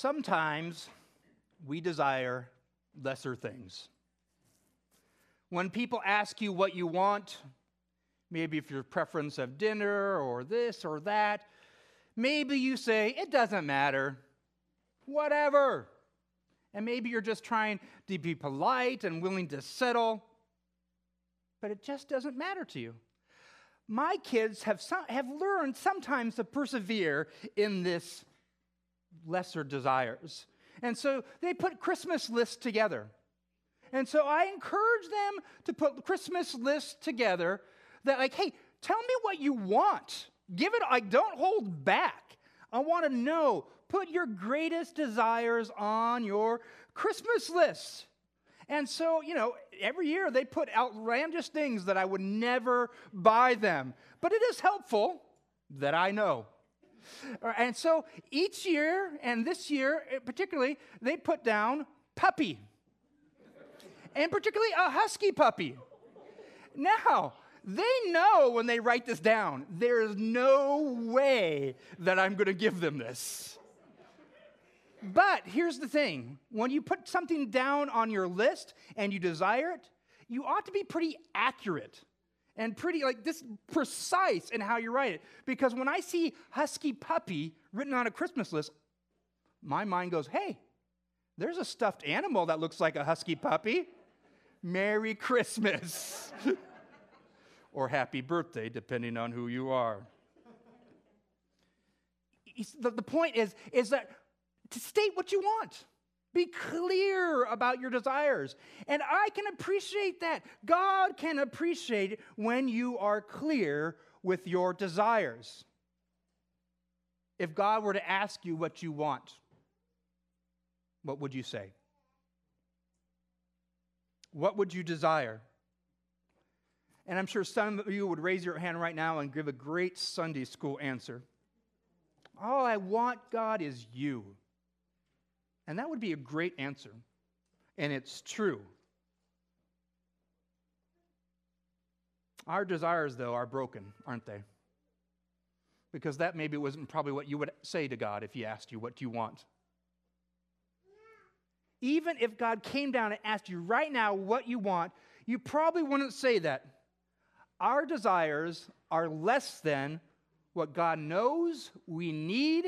Sometimes we desire lesser things. When people ask you what you want, maybe if your preference of dinner or this or that, maybe you say, it doesn't matter, whatever. And maybe you're just trying to be polite and willing to settle, but it just doesn't matter to you. My kids have, some, have learned sometimes to persevere in this lesser desires. And so they put Christmas lists together. And so I encourage them to put Christmas lists together that, like, hey, tell me what you want. Give it, like, don't hold back. I want to know. Put your greatest desires on your Christmas list. And so, you know, every year they put outlandish things that I would never buy them. But it is helpful that I know. And so each year, and this year eh, particularly, they put down puppy, and particularly a husky puppy. Now, they know when they write this down, there is no way that I'm going to give them this. But here's the thing when you put something down on your list and you desire it, you ought to be pretty accurate and pretty like this precise in how you write it. Because when I see husky puppy written on a Christmas list, my mind goes, hey, there's a stuffed animal that looks like a husky puppy. Merry Christmas. or happy birthday, depending on who you are. The, point is, is that to state what you want. Be clear about your desires. And I can appreciate that. God can appreciate when you are clear with your desires. If God were to ask you what you want, what would you say? What would you desire? And I'm sure some of you would raise your hand right now and give a great Sunday school answer. All I want, God, is you. And that would be a great answer. And it's true. Our desires, though, are broken, aren't they? Because that maybe wasn't probably what you would say to God if He asked you, What do you want? Even if God came down and asked you right now what you want, you probably wouldn't say that. Our desires are less than what God knows we need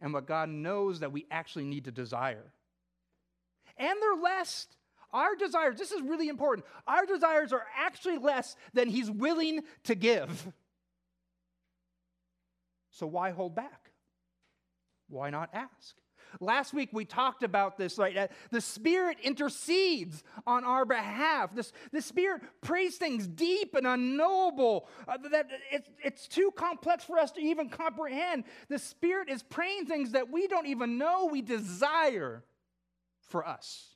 and what God knows that we actually need to desire. And they're less. Our desires, this is really important, our desires are actually less than He's willing to give. So why hold back? Why not ask? Last week we talked about this, right? The Spirit intercedes on our behalf. This, the Spirit prays things deep and unknowable uh, that it's, it's too complex for us to even comprehend. The Spirit is praying things that we don't even know we desire for us,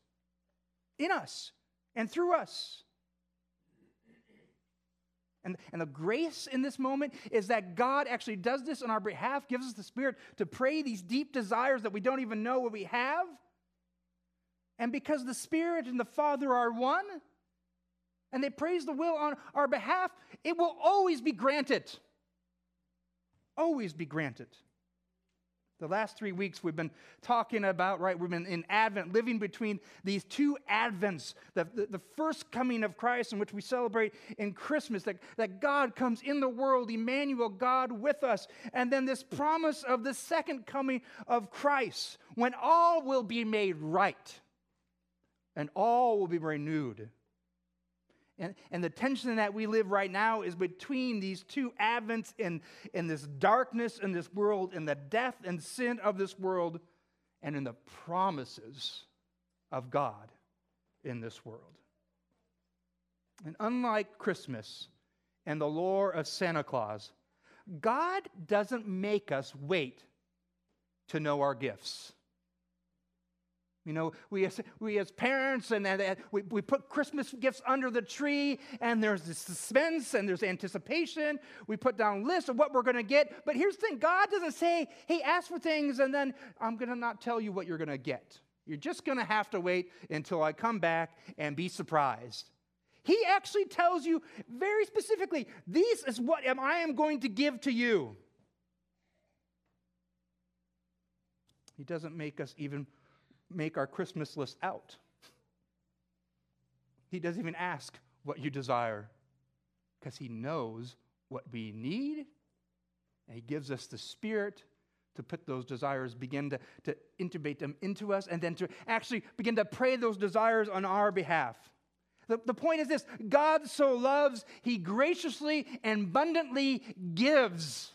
in us, and through us. And, and the grace in this moment is that God actually does this on our behalf, gives us the Spirit to pray these deep desires that we don't even know what we have. And because the Spirit and the Father are one, and they praise the will on our behalf, it will always be granted. Always be granted. The last three weeks we've been talking about, right? We've been in Advent, living between these two Advents the, the, the, first coming of Christ, in which we celebrate in Christmas, that, that God comes in the world, Emmanuel, God with us. And then this promise of the second coming of Christ, when all will be made right and all will be renewed. And, and the tension that we live right now is between these two advents in, in this darkness in this world, in the death and sin of this world, and in the promises of God in this world. And unlike Christmas and the lore of Santa Claus, God doesn't make us wait to know our gifts. You know, we as, we as parents and, we, we put Christmas gifts under the tree, and there's suspense and there's anticipation. We put down lists of what we're going to get. But here's the thing God doesn't say, hey, ask for things, and then I'm going to not tell you what you're going to get. You're just going to have to wait until I come back and be surprised. He actually tells you very specifically, this is what I am going to give to you. He doesn't make us even make our Christmas list out. He doesn't even ask what you desire because He knows what we need. And He gives us the Spirit to put those desires, begin to, to intubate them into us, and then to actually begin to pray those desires on our behalf. The, the point is this God so loves, He graciously and abundantly gives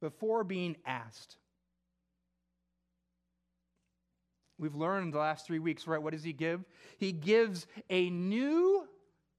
before being asked. We've learned in the last three weeks, right? What does He give? He gives a new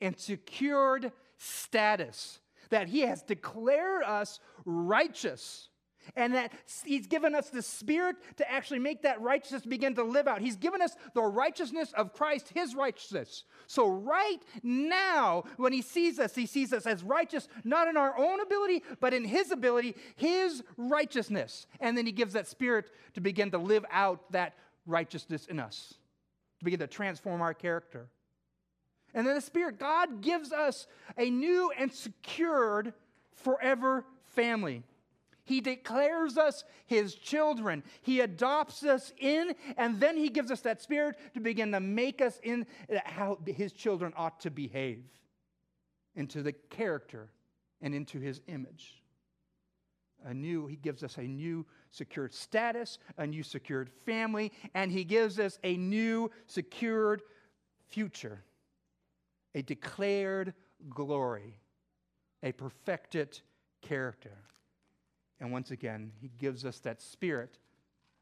and secured status that He has declared us righteous and that he's given us the spirit to actually make that righteousness begin to live out. He's given us the righteousness of Christ, his righteousness. So, right now, when he sees us, he sees us as righteous, not in our own ability, but in his ability, his righteousness. And then he gives that spirit to begin to live out that righteousness in us, to begin to transform our character. And then the Spirit, God gives us a new and secured forever family. He declares us his children. He adopts us in, and then he gives us that spirit to begin to make us in how his children ought to behave into the character and into his image. A new, he gives us a new secured status, a new secured family, and he gives us a new secured future, a declared glory, a perfected character. And once again, He gives us that Spirit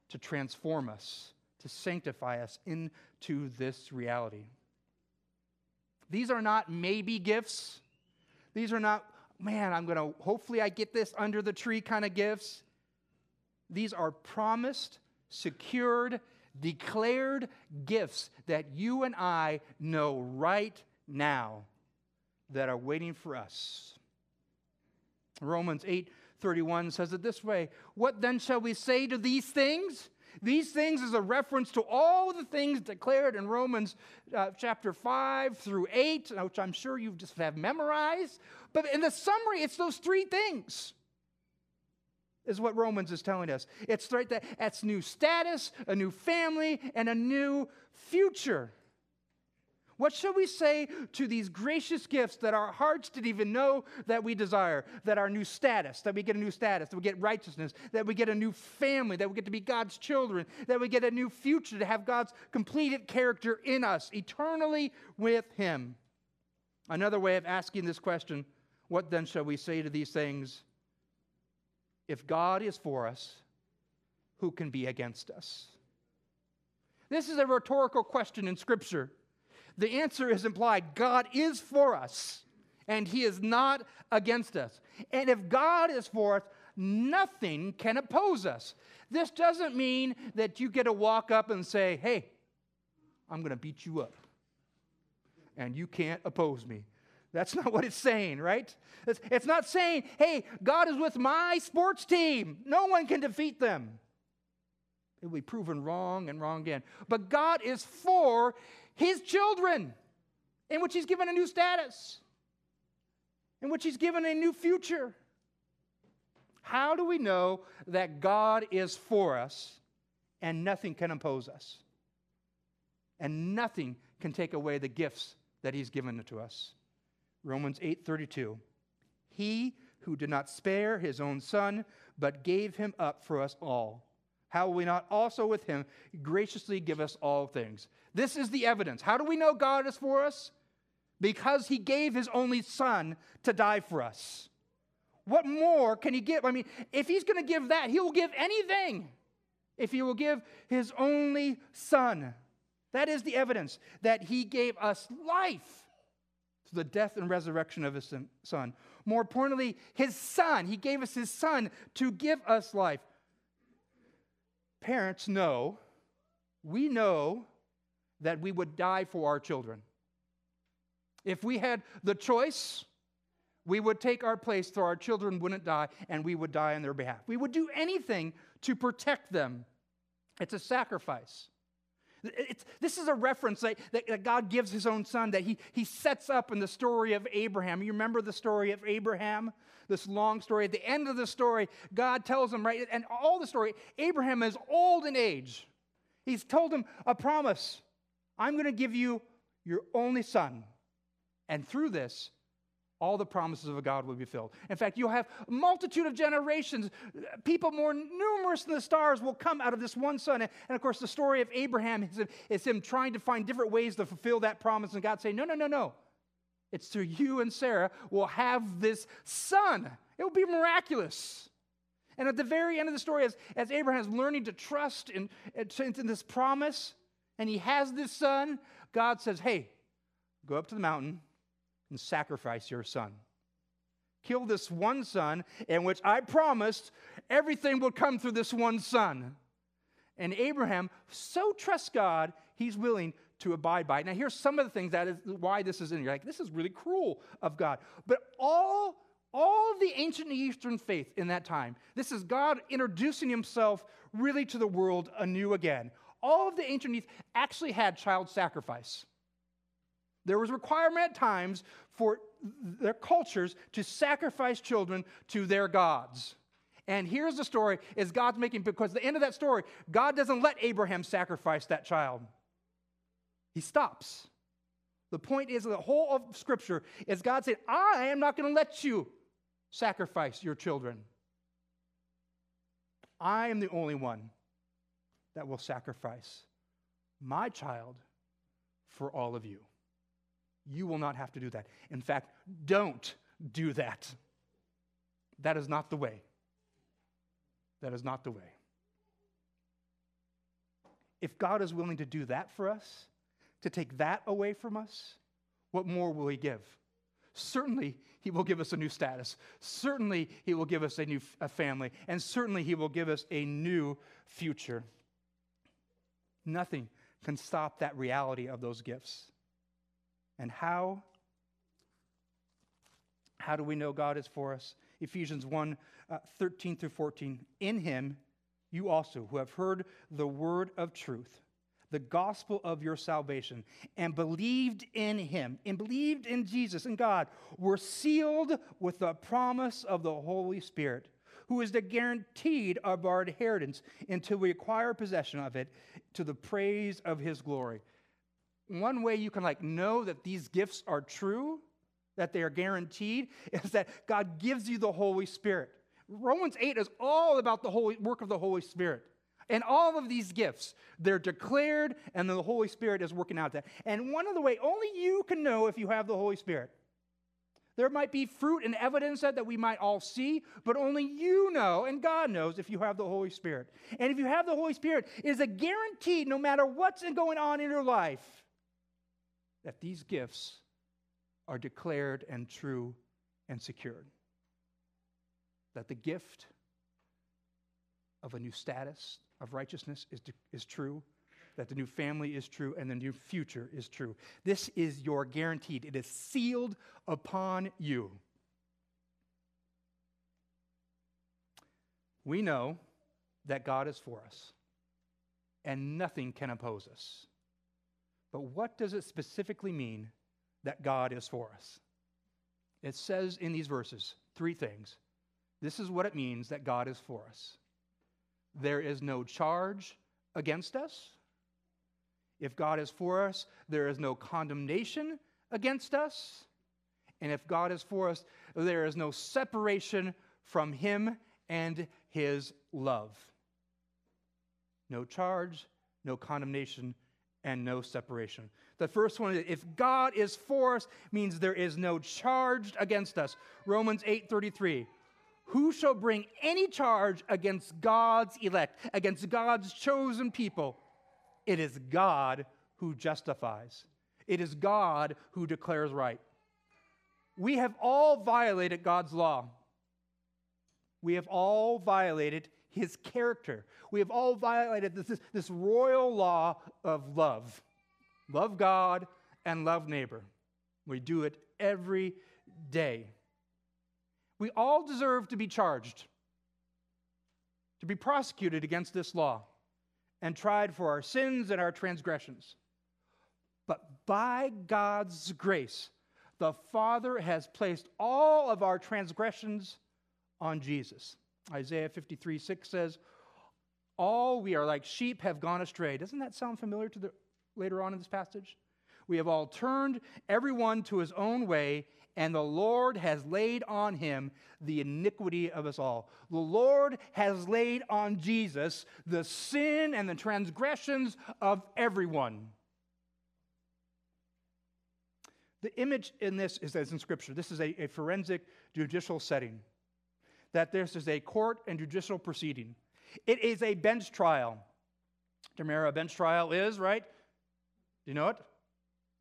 to transform us, to sanctify us into this reality. These are not maybe gifts. These are not, man, I'm going to, hopefully I get this under the tree kind of gifts. These are promised, secured, declared gifts that you and I know right now that are waiting for us. Romans 8 31 says it this way What then shall we say to these things? These things is a reference to all the things declared in Romans uh, chapter 5 through 8, which I'm sure you just have memorized. But in the summary, it's those three things, is what Romans is telling us. It's right that that's new status, a new family, and a new future. What shall we say to these gracious gifts that our hearts didn't even know that we desire? That our new status, that we get a new status, that we get righteousness, that we get a new family, that we get to be God's children, that we get a new future, to have God's completed character in us eternally with Him. Another way of asking this question what then shall we say to these things? If God is for us, who can be against us? This is a rhetorical question in Scripture the answer is implied God is for us, and He is not against us. And if God is for us, nothing can oppose us. This doesn't mean that you get to walk up and say, Hey, I'm going to beat you up, and you can't oppose me. That's not what it's saying, right? It's, it's, not saying, hey, God is with my sports team. No one can defeat them. It will be proven wrong and wrong again. But God is for his children, in which he's given a new status, in which he's given a new future. How do we know that God is for us and nothing can oppose us? And nothing can take away the gifts that he's given to us. Romans 8:32. He who did not spare his own son but gave him up for us all how will we not also with him graciously give us all things? This is the evidence. How do we know God is for us? Because he gave his only son to die for us. What more can he give? I mean, if he's going to give that, he will give anything. If he will give his only son. That is the evidence that he gave us life the death and resurrection of his son. More importantly, his son. He gave us his son to give us life parents know, we know that we would die for our children. If we had the choice, we would take our place so our children wouldn't die and we would die on their behalf. We would do anything to protect them. It's a sacrifice. It's, this is a reference that, that, that, God gives his own son that he, he sets up in the story of Abraham. You remember the story of Abraham? This long story. At the end of the story, God tells him, right, and all the story, Abraham is old in age. He's told him a promise I'm going to give you your only son. And through this, all the promises of a God will be filled. In fact, you'll have a multitude of generations. People more numerous than the stars will come out of this one son. And of course, the story of Abraham is, is him trying to find different ways to fulfill that promise. And God saying, No, no, no, no. It's through you and Sarah will have this son. It will be miraculous. And at the very end of the story, as, as Abraham is learning to trust in, in this promise, and he has this son, God says, Hey, go up to the mountain and sacrifice your son. Kill this one son, in which I promised everything would come through this one son. And Abraham so trusts God, he's willing to abide by it. Now, here's some of the things that is why this is in here. Like, this is really cruel of God. But all, all the ancient Eastern faith in that time, this is God introducing himself really to the world anew again. All of the ancient East actually had child sacrifice. There was requirement at times for their cultures to sacrifice children to their gods. And here's the story is God's making because the end of that story, God doesn't let Abraham sacrifice that child. He stops. The point is the whole of scripture is God saying, I am not going to let you sacrifice your children. I am the only one that will sacrifice my child for all of you. You will not have to do that. In fact, don't do that. That is not the way. That is not the way. If God is willing to do that for us, to take that away from us, what more will He give? Certainly, He will give us a new status. Certainly, He will give us a new family. And certainly, He will give us a new future. Nothing can stop that reality of those gifts. And how? How do we know God is for us? Ephesians 1 uh, 13 through 14. In him, you also, who have heard the word of truth, the gospel of your salvation, and believed in him, and believed in Jesus and God, were sealed with the promise of the Holy Spirit, who is the guaranteed of our inheritance until we acquire possession of it to the praise of his glory one way you can like know that these gifts are true, that they are guaranteed, is that God gives you the Holy Spirit. Romans 8 is all about the holy work of the Holy Spirit. And all of these gifts, they're declared, and the Holy Spirit is working out that. And one of the way only you can know if you have the Holy Spirit. There might be fruit and evidence that, that we might all see, but only you know and God knows if you have the Holy Spirit. And if you have the Holy Spirit, it is a guarantee no matter what's going on in your life, that these gifts are declared and true and secured. That the gift of a new status of righteousness is, is true, that the new family is true, and the new future is true. This is your guaranteed, it is sealed upon you. We know that God is for us, and nothing can oppose us. But what does it specifically mean that God is for us? It says in these verses three things. This is what it means that God is for us. There is no charge against us. If God is for us, there is no condemnation against us. And if God is for us, there is no separation from Him and His love. No charge, no condemnation, and no separation. The first one is if God is for us means there is no charge against us. Romans 8:33. Who shall bring any charge against God's elect, against God's chosen people? It is God who justifies. It is God who declares right. We have all violated God's law. We have all violated his character. We have all violated this, this royal law of love love God and love neighbor. We do it every day. We all deserve to be charged, to be prosecuted against this law. and tried for our sins and our transgressions. But by God's grace, the Father has placed all of our transgressions on Jesus. Isaiah 53 6 says, All we are like sheep have gone astray. Doesn't that sound familiar to the later on in this passage? We have all turned everyone to his own way, and the Lord has laid on him the iniquity of us all. The Lord has laid on Jesus the sin and the transgressions of everyone. The image in this is as in Scripture. This is a, a forensic judicial setting, that this is a court and judicial proceeding. It is a bench trial. Tamara, a bench trial is, right? Do you know it?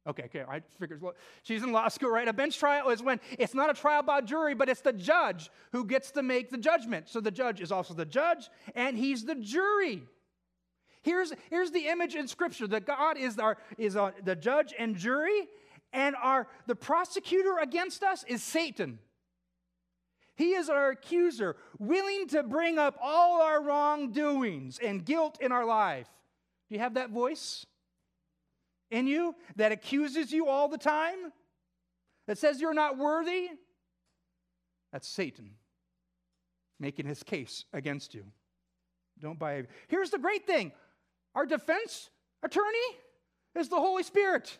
Okay, okay, I figured she's in law school, right? A bench trial is when it's not a trial by jury, but it's the judge who gets to make the judgment. So the judge is also the judge, and he's the jury. Here's, here's the image in Scripture that God is, our, is our, the judge and jury, and our, the prosecutor against us is Satan. He is our accuser, willing to bring up all our wrongdoings and guilt in our life. Do you have that voice? in you that accuses you all the time, that says you're not worthy, that's Satan making his case against you. Don't buy it. Here's the great thing our defense attorney is the Holy Spirit.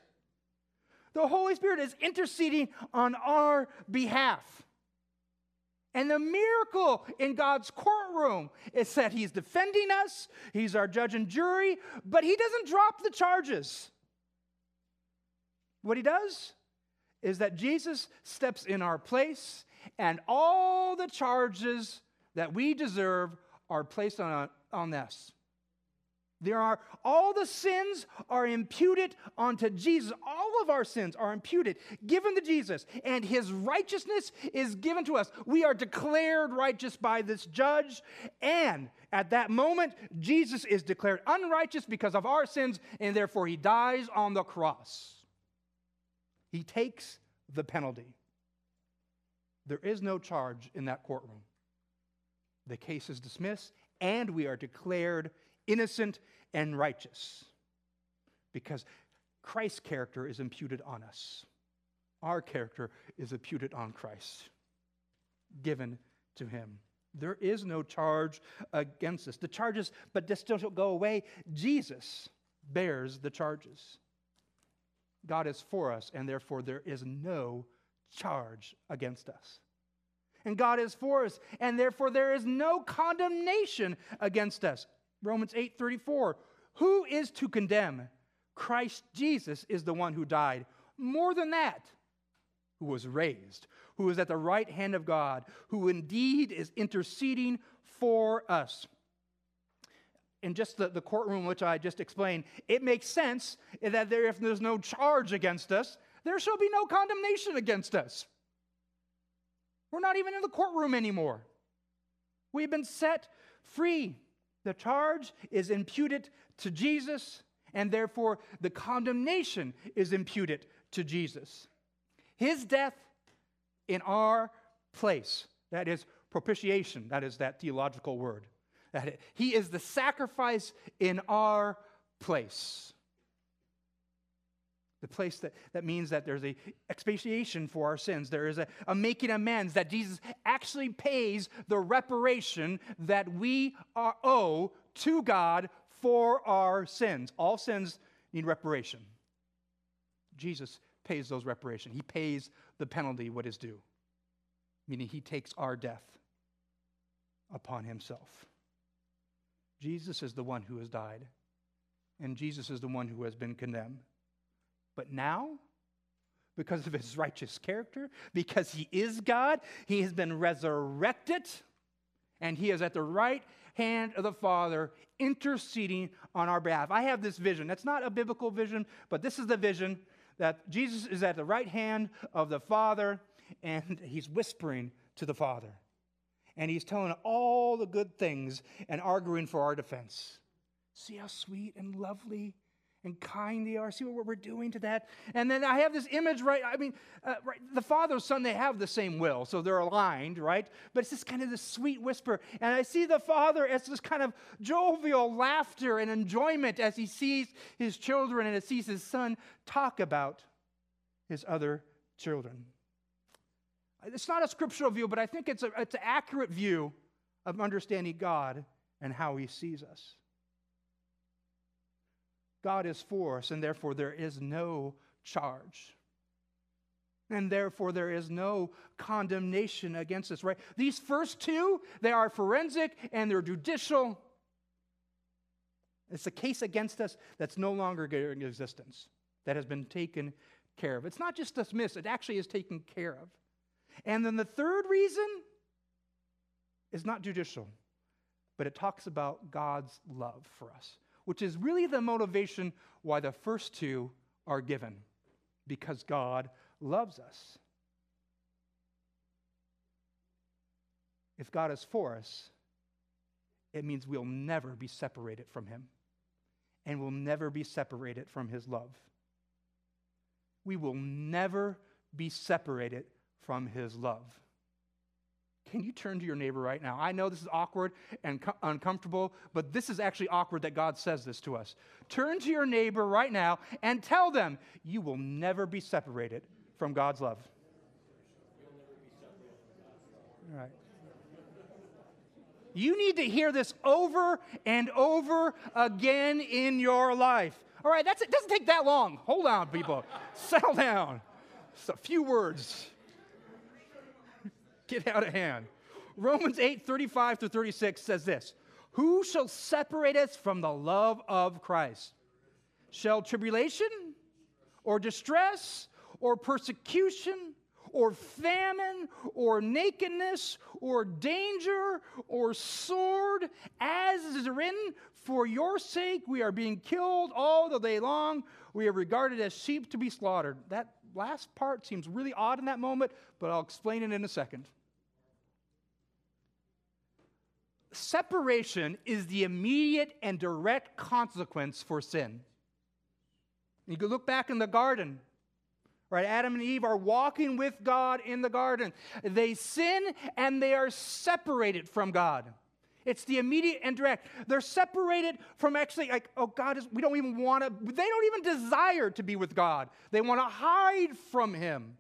The Holy Spirit is interceding on our behalf. And the miracle in God's courtroom is that He's defending us, He's our judge and jury, but He doesn't drop the charges. What he does is that Jesus steps in our place, and all the charges that we deserve are placed on, on us. There are all the sins are imputed onto Jesus. All of our sins are imputed, given to Jesus, and his righteousness is given to us. We are declared righteous by this judge, and at that moment, Jesus is declared unrighteous because of our sins, and therefore he dies on the cross. He takes the penalty. There is no charge in that courtroom. The case is dismissed, and we are declared innocent and righteous because Christ's character is imputed on us. Our character is imputed on Christ, given to him. There is no charge against us. The charges, but this still don't go away. Jesus bears the charges. God is for us, and therefore there is no charge against us. And God is for us, and therefore there is no condemnation against us. Romans 8:34. Who is to condemn? Christ Jesus is the one who died. More than that, who was raised, who is at the right hand of God, who indeed is interceding for us in just the, the courtroom which I just explained, it makes sense that there, if there's no charge against us, there shall be no condemnation against us. We're not even in the courtroom anymore. We've been set free. The charge is imputed to Jesus, and therefore the condemnation is imputed to Jesus. His death in our place, that is propitiation, that is that theological word that he is the sacrifice in our place. The place that, that means that there's a expiation for our sins. There is a, a making amends, that Jesus actually pays the reparation that we are, owe to God for our sins. All sins need reparation. Jesus pays those reparation. He pays the penalty, what is due, meaning he takes our death upon himself. Jesus is the one who has died, and Jesus is the one who has been condemned. But now, because of his righteous character, because he is God, he has been resurrected, and he is at the right hand of the Father interceding on our behalf. I have this vision. That's not a biblical vision, but this is the vision that Jesus is at the right hand of the Father, and he's whispering to the Father and he's telling all the good things and arguing for our defense. See how sweet and lovely and kind they are. See what we're doing to that? And then I have this image, right? I mean, uh, right, the Father and Son, they have the same will, so they're aligned, right? But it's just kind of this sweet whisper. And I see the Father as this kind of jovial laughter and enjoyment as he sees his children and as sees his Son talk about his other children. It's not a scriptural view, but I think it's, a, it's an accurate view of understanding God and how he sees us. God is for us, and therefore there is no charge. And therefore there is no condemnation against us, right? These first two, they are forensic and they're judicial. It's a case against us that's no longer in existence, that has been taken care of. It's not just dismissed, it actually is taken care of. And then the third reason is not judicial, but it talks about God's love for us which is really the motivation why the first two are given because God loves us. If God is for us, it means we'll never be separated from Him and we'll never be separated from His love. We will never be separated from His love. Can you turn to your neighbor right now? I know this is awkward and co- uncomfortable, but this is actually awkward that God says this to us. Turn to your neighbor right now and tell them you will never be separated from God's love. All right. You need to hear this over and over again in your life. All right, that's it. Doesn't take that long. Hold on, people. Settle down. Just a few words get out of hand. Romans 8 35 to 36 says this Who shall separate us from the love of Christ? Shall tribulation or distress or persecution or famine or nakedness or danger or sword, as is written, for your sake we are being killed all the day long. We are regarded as sheep to be slaughtered. That last part seems really odd in that moment, but I'll explain it in a second. Separation is the immediate and direct consequence for sin. You can look back in the garden, right? Adam and Eve are walking with God in the garden. They sin and they are separated from God. It's the immediate and direct. They're separated from actually, like, oh, God is, we don't even want to, they don't even desire to be with God. They want to hide from Him.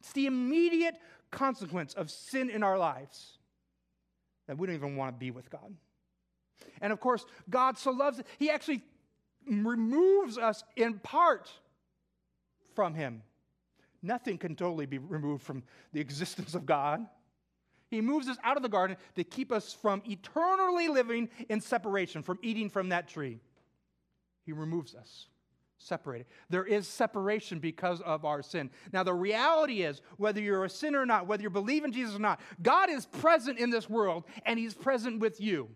It's the immediate consequence of sin in our lives that we don't even want to be with God. And of course, God so loves it, He actually removes us in part from Him. Nothing can totally be removed from the existence of God. He moves us out of the garden to keep us from eternally living in separation, from eating from that tree. He removes us separated. There is separation because of our sin. Now, the reality is, whether you're a sinner or not, whether you believe in Jesus or not, God is present in this world and He's present with you.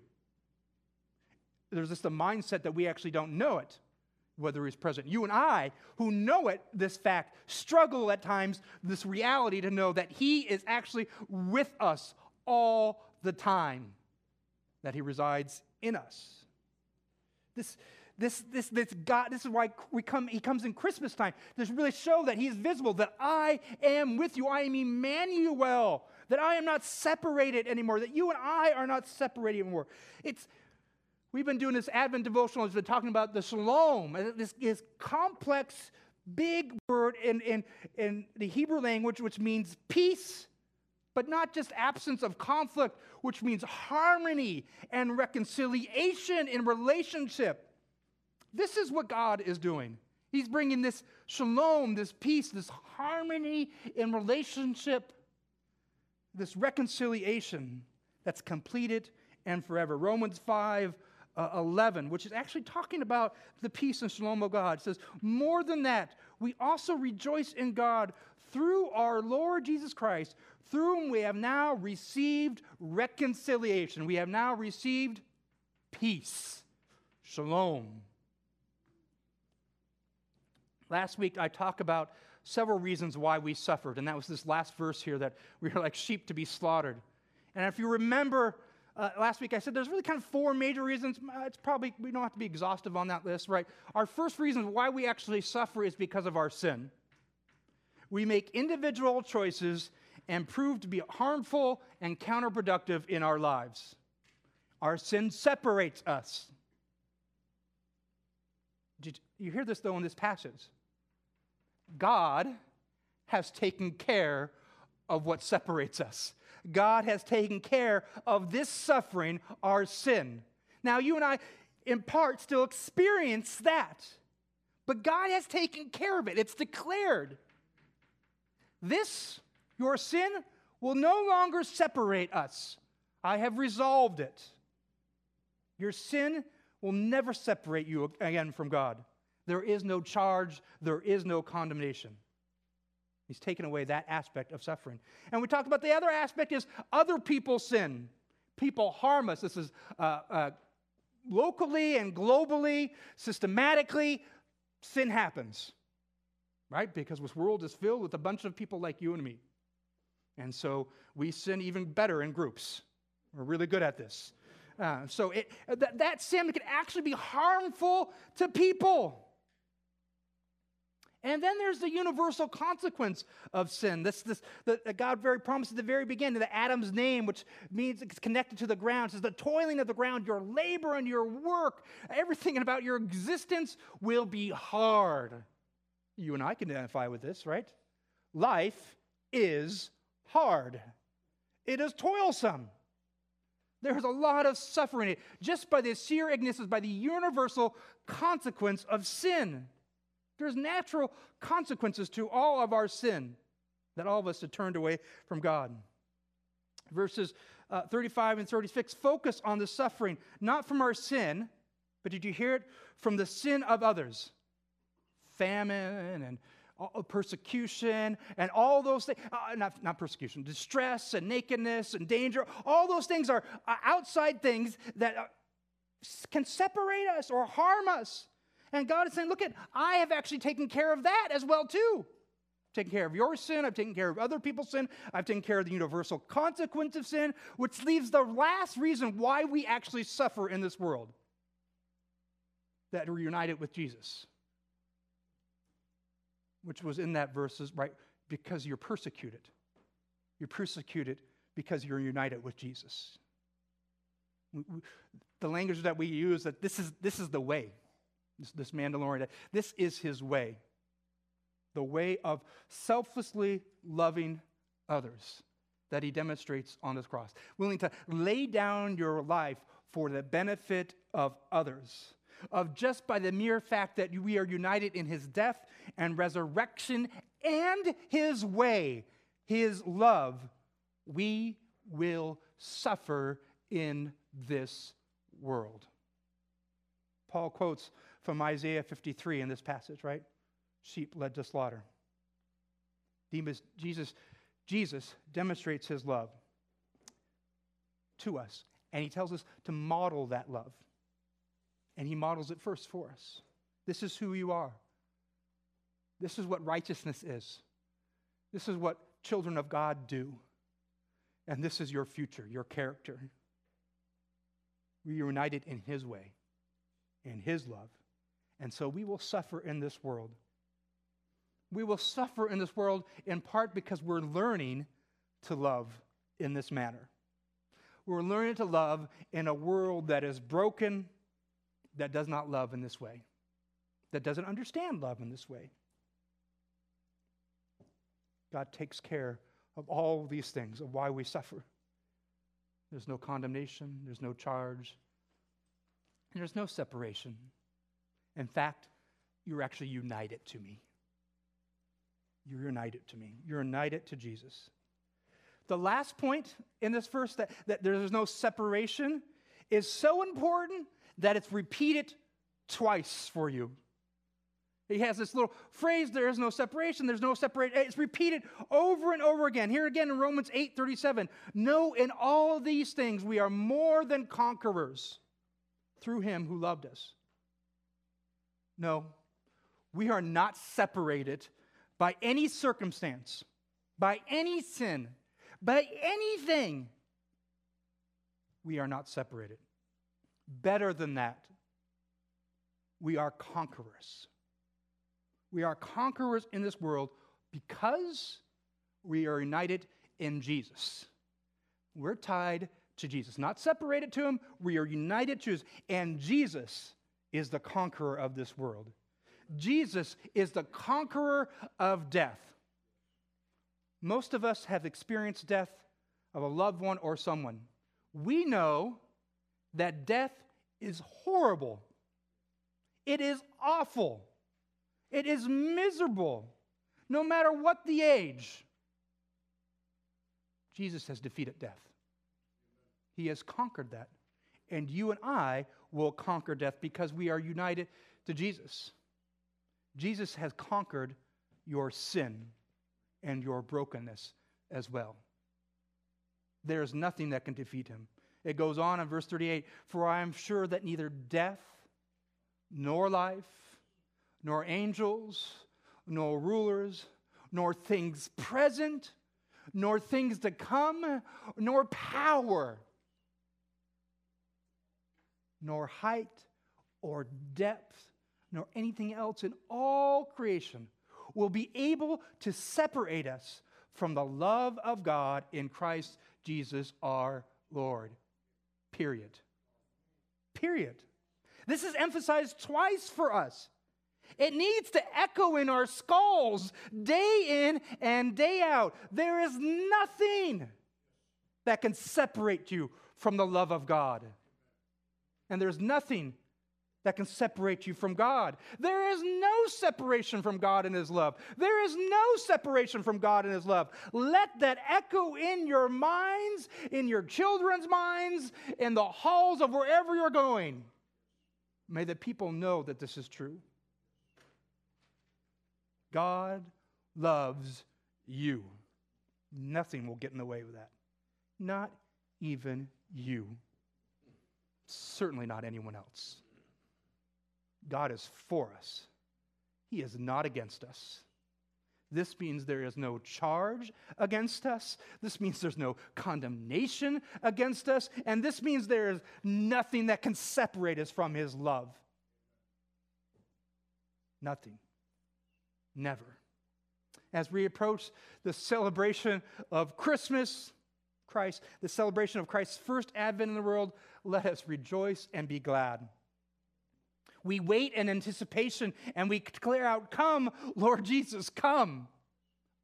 There's just a mindset that we actually don't know it, whether He's present. You and I, who know it, this fact, struggle at times this reality to know that He is actually with us all the time, that He resides in us. This, this, this, this God, this is why we come, he comes in Christmas time to really show that he is visible, that I am with you. I am Emmanuel, that I am not separated anymore, that you and I are not separated anymore. It's, we've been doing this Advent devotional, it's been talking about the shalom, uh, this, this complex, big word in, in, in the Hebrew language, which means peace, but not just absence of conflict, which means harmony and reconciliation in relationship. This is what God is doing. He's bringing this shalom, this peace, this harmony in relationship, this reconciliation that's completed and forever. Romans 5 uh, 11, which is actually talking about the peace and shalom of God, says, More than that, we also rejoice in God through our Lord Jesus Christ, through whom we have now received reconciliation. We have now received peace, shalom. Last week, I talked about several reasons why we suffered, and that was this last verse here that we were like sheep to be slaughtered. And if you remember uh, last week I said there's really kind of four major reasons. Uh, it's probably, we don't have to be exhaustive on that list, right? Our first reason why we actually suffer is because of our sin. We make individual choices and prove to be harmful and counterproductive in our lives. Our sin separates us. Did you hear this though in this passage? God has taken care of what separates us. God has taken care of this suffering, our sin. Now, you and I, in part, still experience that. But God has taken care of it. It's declared. This, your sin, will no longer separate us. I have resolved it. Your sin will never separate you again from God. There is no charge, there is no condemnation. He's taken away that aspect of suffering. And we talked about the other aspect is other people sin. People harm us. This is uh, uh, locally and globally, systematically, sin happens, right? Because this world is filled with a bunch of people like you and me. And so we sin even better in groups. We're really good at this. Uh, so it, th- that sin can actually be harmful to people. And then there's the universal consequence of sin. This, this, that God very promised at the very beginning, the Adam's name, which means it's connected to the ground, says the toiling of the ground, your labor and your work, everything about your existence will be hard. You and I can identify with this, right? Life is hard. It is toilsome. There's a lot of suffering just by the sheer ignorance, by the universal consequence of sin. There's natural consequences to all of our sin that all of us have turned away from God. Verses uh, 35 and 36 focus on the suffering, not from our sin, but did you hear it? From the sin of others. Famine and persecution and all those things, uh, not, not persecution, distress and nakedness and danger, all those things are uh, outside things that uh, can separate us or harm us. And God is saying, Look at, I have actually taken care of that as well, too. I've taken care of your sin, I've taken care of other people's sin, I've taken care of the universal consequence of sin, which leaves the last reason why we actually suffer in this world that we're united with Jesus. Which was in that verses, right? Because you're persecuted. You're persecuted because you're united with Jesus. The language that we use that this is, this is the way this, this Mandalorian, this is his way the way of selflessly loving others that he demonstrates on his cross. Willing to lay down your life for the benefit of others. Of just by the mere fact that we are united in his death and resurrection and his way, his love, we will suffer in this world. Paul quotes from Isaiah 53 in this passage, right? Sheep led to slaughter. Jesus, Jesus demonstrates his love to us, and he tells us to model that love. And he models it first for us. This is who you are. This is what righteousness is. This is what children of God do. And this is your future, your character. We are united in his way, in his love. And so we will suffer in this world. We will suffer in this world in part because we're learning to love in this manner. We're learning to love in a world that is broken, that does not love in this way, that doesn't understand love in this way. God takes care of all these things, of why we suffer. There's no condemnation, there's no charge, and there's no separation. In fact, you're actually united to me. You're united to me. You're united to Jesus. The last point in this verse that, that there's no separation is so important that it's repeated twice for you. He has this little phrase, there is no separation, there's no separation. It's repeated over and over again. Here again in Romans 8 37. No, in all these things we are more than conquerors through him who loved us. No, we are not separated by any circumstance, by any sin, by anything. we are not separated. Better than that, we are conquerors. We are conquerors in this world because we are united in Jesus. We're tied to Jesus, not separated to Him. We are united to Jesus. And Jesus is the conqueror of this world. Jesus is the conqueror of death. Most of us have experienced death of a loved one or someone. We know that death is horrible, it is awful, it is miserable, no matter what the age. Jesus has defeated death. He has conquered that. And you and I will conquer death because we are united to Jesus. Jesus has conquered your sin and your brokenness as well. There is nothing that can defeat him. It goes on in verse 38 For I am sure that neither death, nor life, nor angels, nor rulers, nor things present, nor things to come, nor power, nor height or depth, nor anything else in all creation will be able to separate us from the love of God in Christ Jesus our Lord. Period. Period. This is emphasized twice for us. It needs to echo in our skulls day in and day out. There is nothing that can separate you from the love of God. And there's nothing that can separate you from God. There is no separation from God and His love. There is no separation from God and His love. Let that echo in your minds, in your children's minds, in the halls of wherever you're going. May the people know that this is true. God loves you. Nothing will get in the way of that. Not even you. Certainly not anyone else. God is for us, He is not against us. This means there is no charge against us. This means there's no condemnation against us. And this means there is nothing that can separate us from His love. Nothing. Never. As we approach the celebration of Christmas, Christ, the celebration of Christ's first advent in the world, let us rejoice and be glad. We wait in anticipation and we declare out, Come, Lord Jesus, come.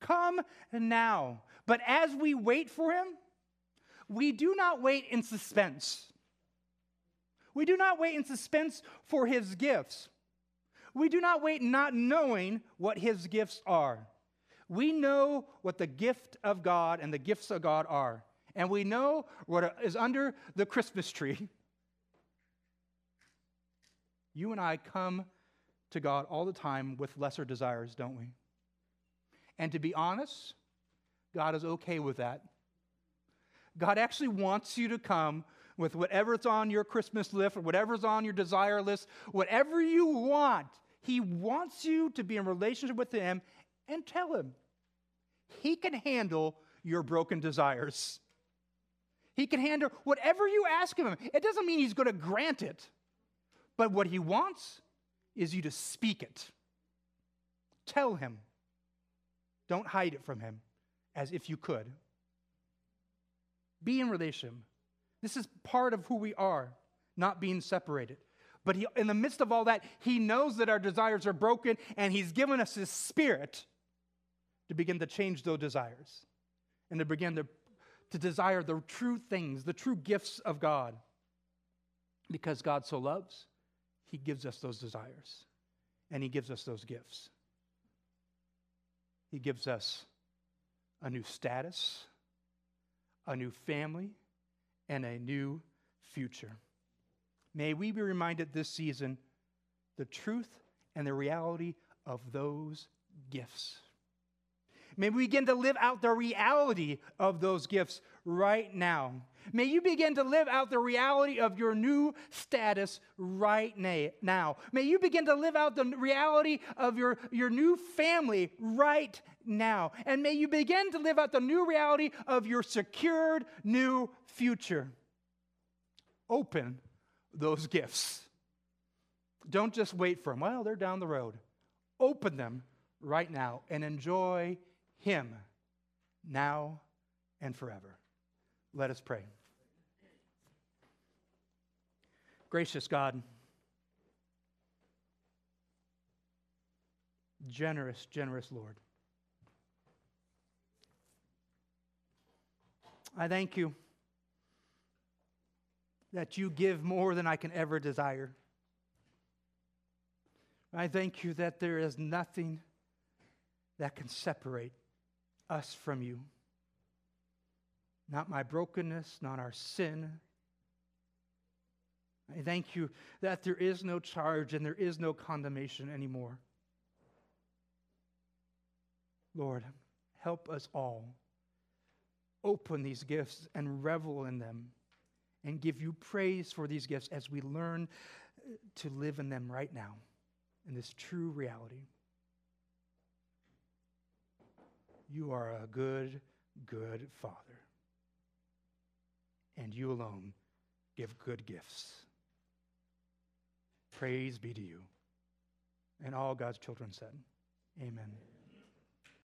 Come now. But as we wait for him, we do not wait in suspense. We do not wait in suspense for his gifts. We do not wait not knowing what his gifts are. We know what the gift of God and the gifts of God are. And we know what is under the Christmas tree. You and I come to God all the time with lesser desires, don't we? And to be honest, God is okay with that. God actually wants you to come with whatever's on your Christmas list or whatever's on your desire list, whatever you want. He wants you to be in relationship with Him and tell Him. He can handle your broken desires. He can handle whatever you ask of Him. It doesn't mean He's going to grant it. But what he wants is you to speak it. Tell him. Don't hide it from him as if you could. Be in relation. This is part of who we are, not being separated. But he, in the midst of all that, he knows that our desires are broken, and he's given us his spirit to begin to change those desires and to begin to, to desire the true things, the true gifts of God. Because God so loves, he gives us those desires and He gives us those gifts. He gives us a new status, a new family, and a new future. May we be reminded this season the truth and the reality of those gifts. May we begin to live out the reality of those gifts right now. May you begin to live out the reality of your new status right now. May you begin to live out the reality of your, your new family right now. And may you begin to live out the new reality of your secured new future. open those gifts. Don't just wait for them. Well, they're down the road. Open them right now and enjoy Him now and forever. Let us pray. Gracious God, generous, generous Lord. I thank you that you give more than I can ever desire. I thank you that there is nothing that can separate us from you. Not my brokenness, not our sin. I thank you that there is no charge and there is no condemnation anymore. Lord, help us all open these gifts and revel in them and give you praise for these gifts as we learn to live in them right now in this true reality. You are a good, good Father. And you alone give good gifts. Praise be to you. And all God's children said, Amen.